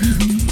mm-hmm.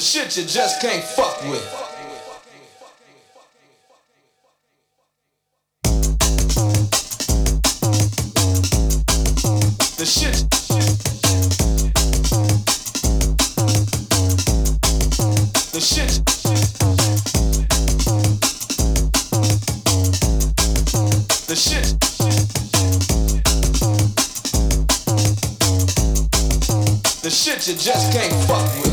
Shit you just can't fuck with. The shit. The shit. The shit. The shit you just can't fuck with.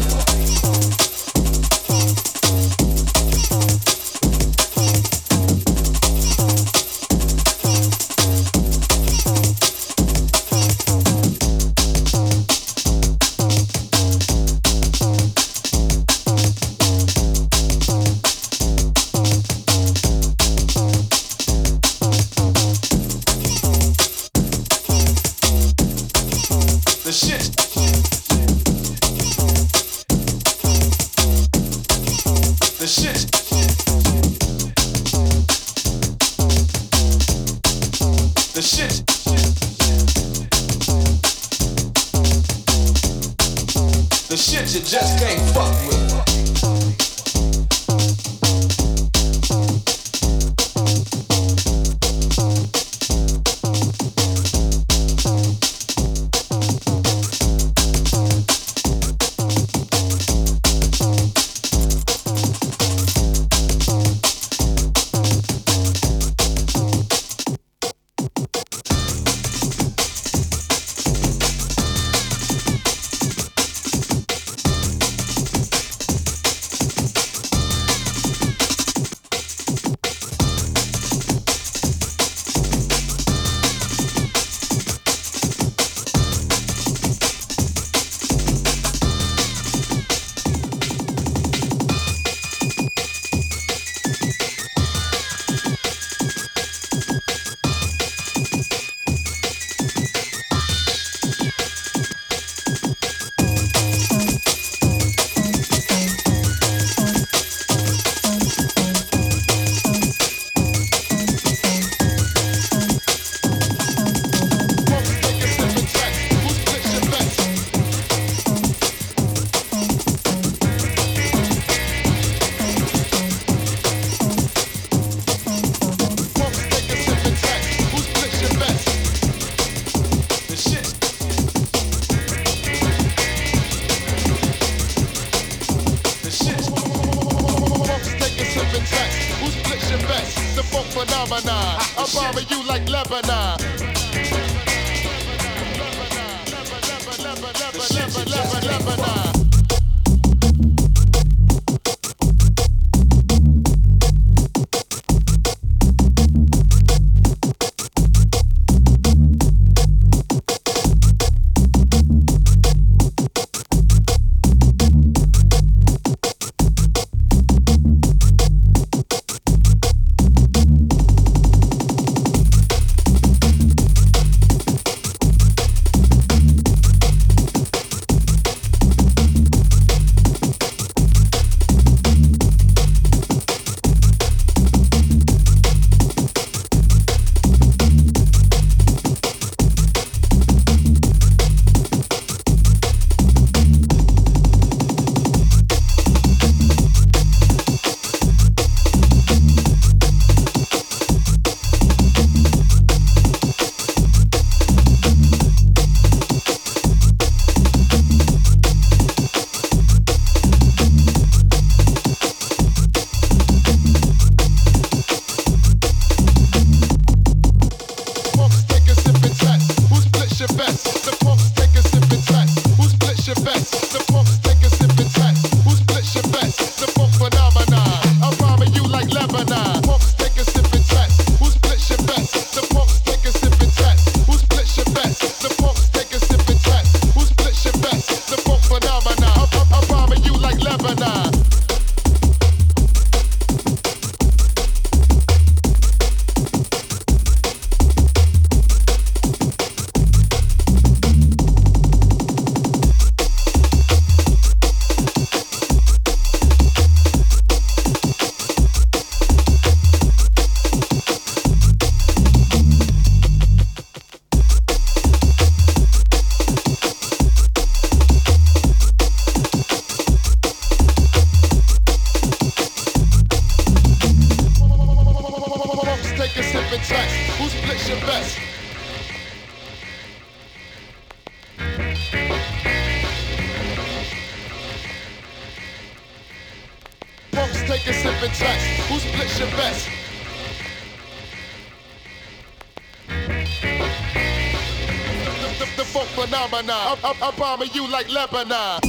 like Lebanon.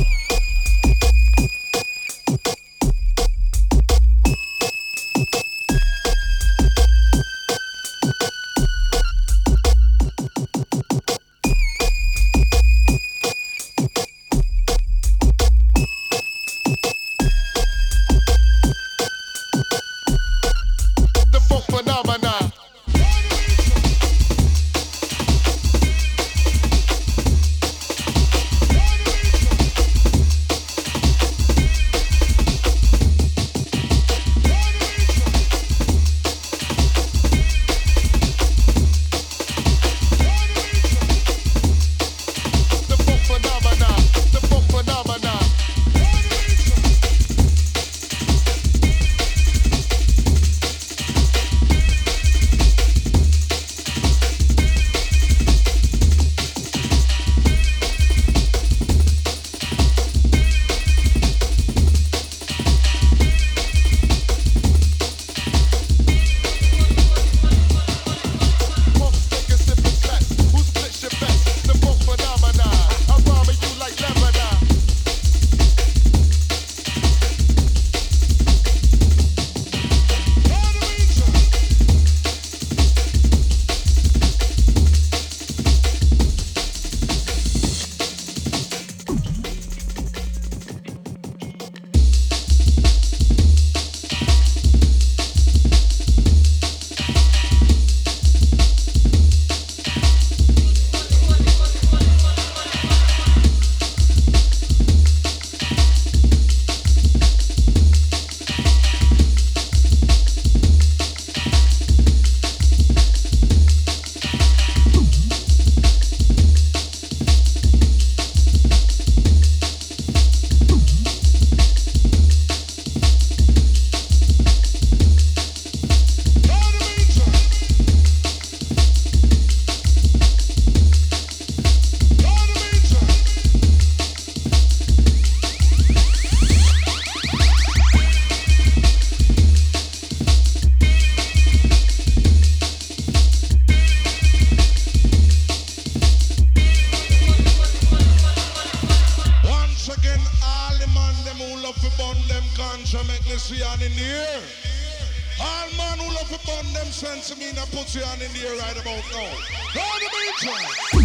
overcome them sense of me and I put you on in the air right about now. Go to the beach.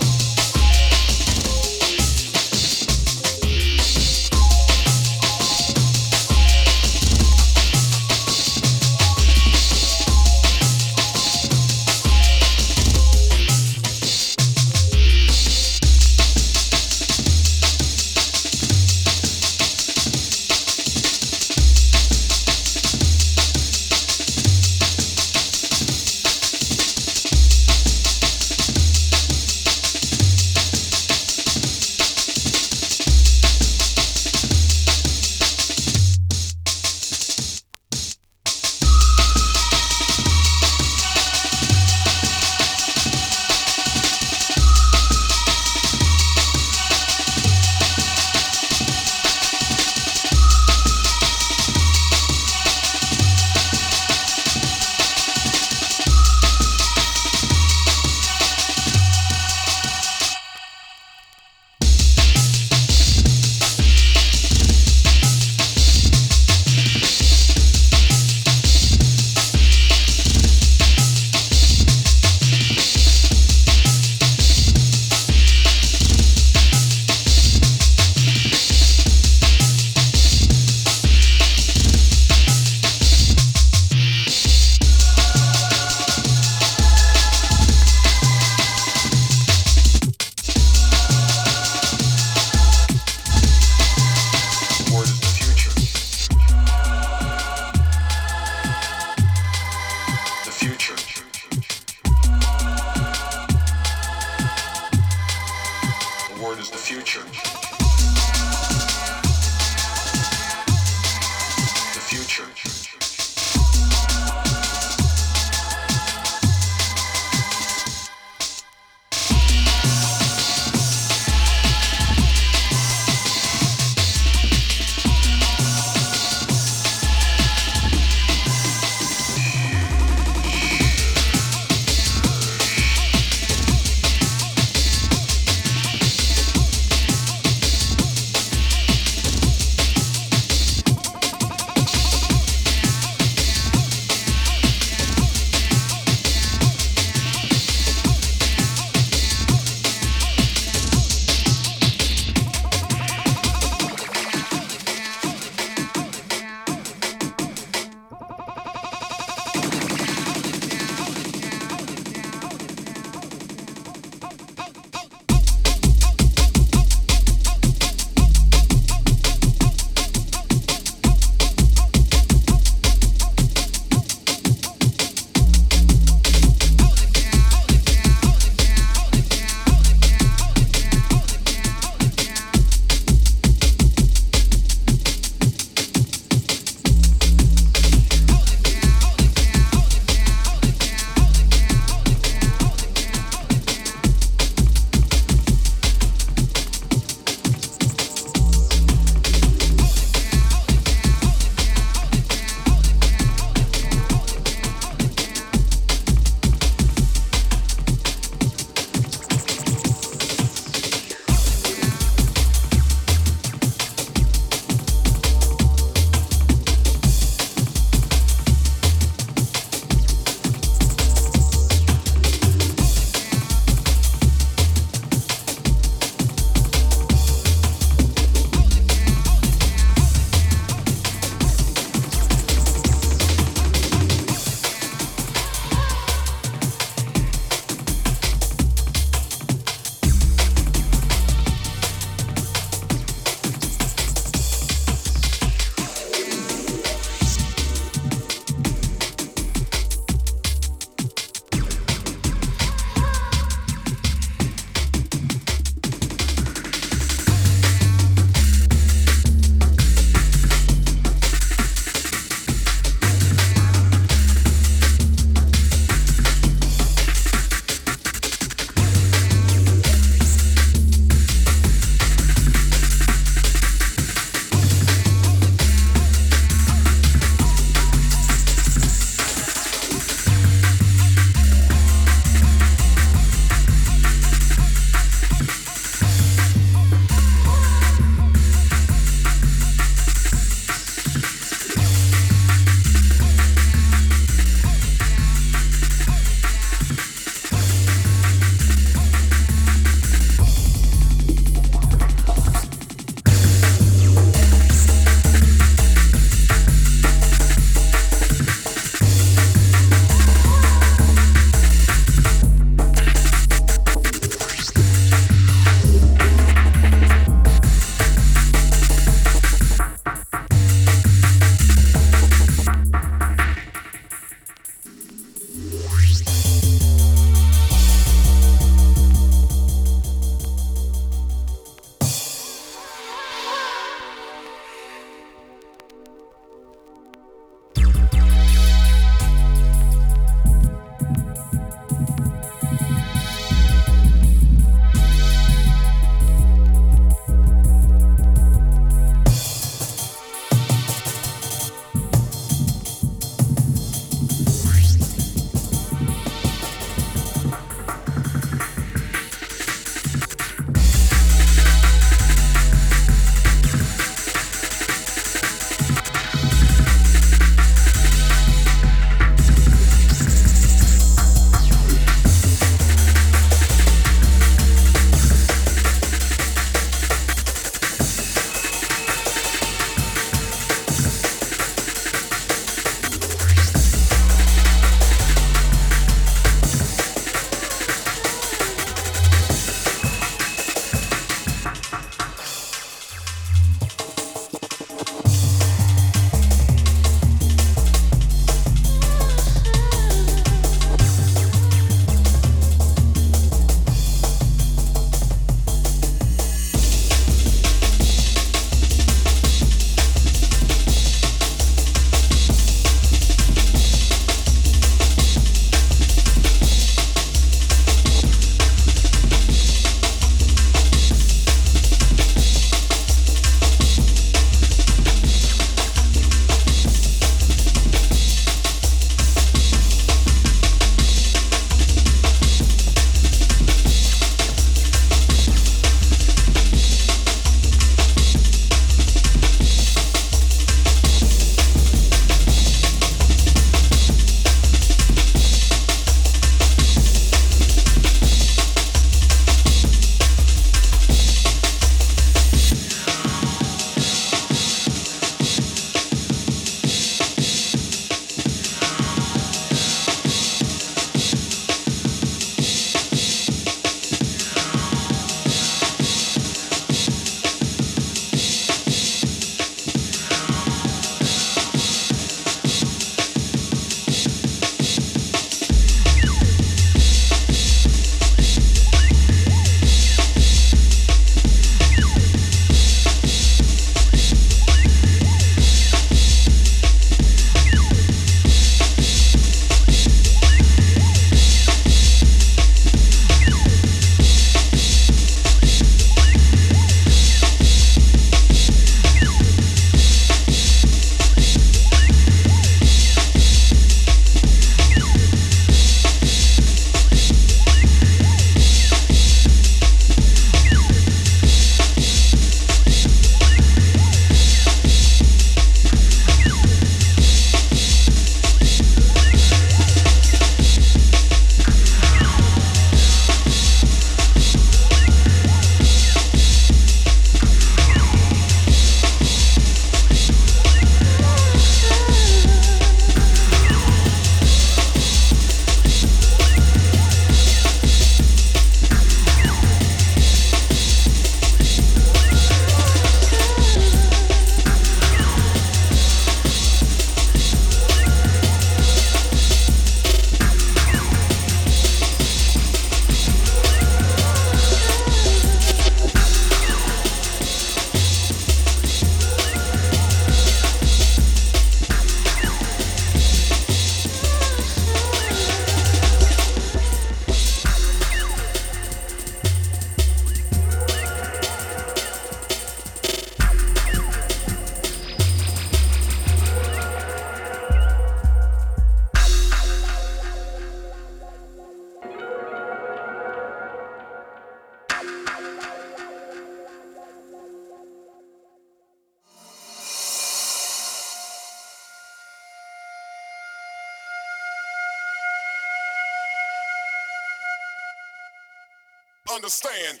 Understand.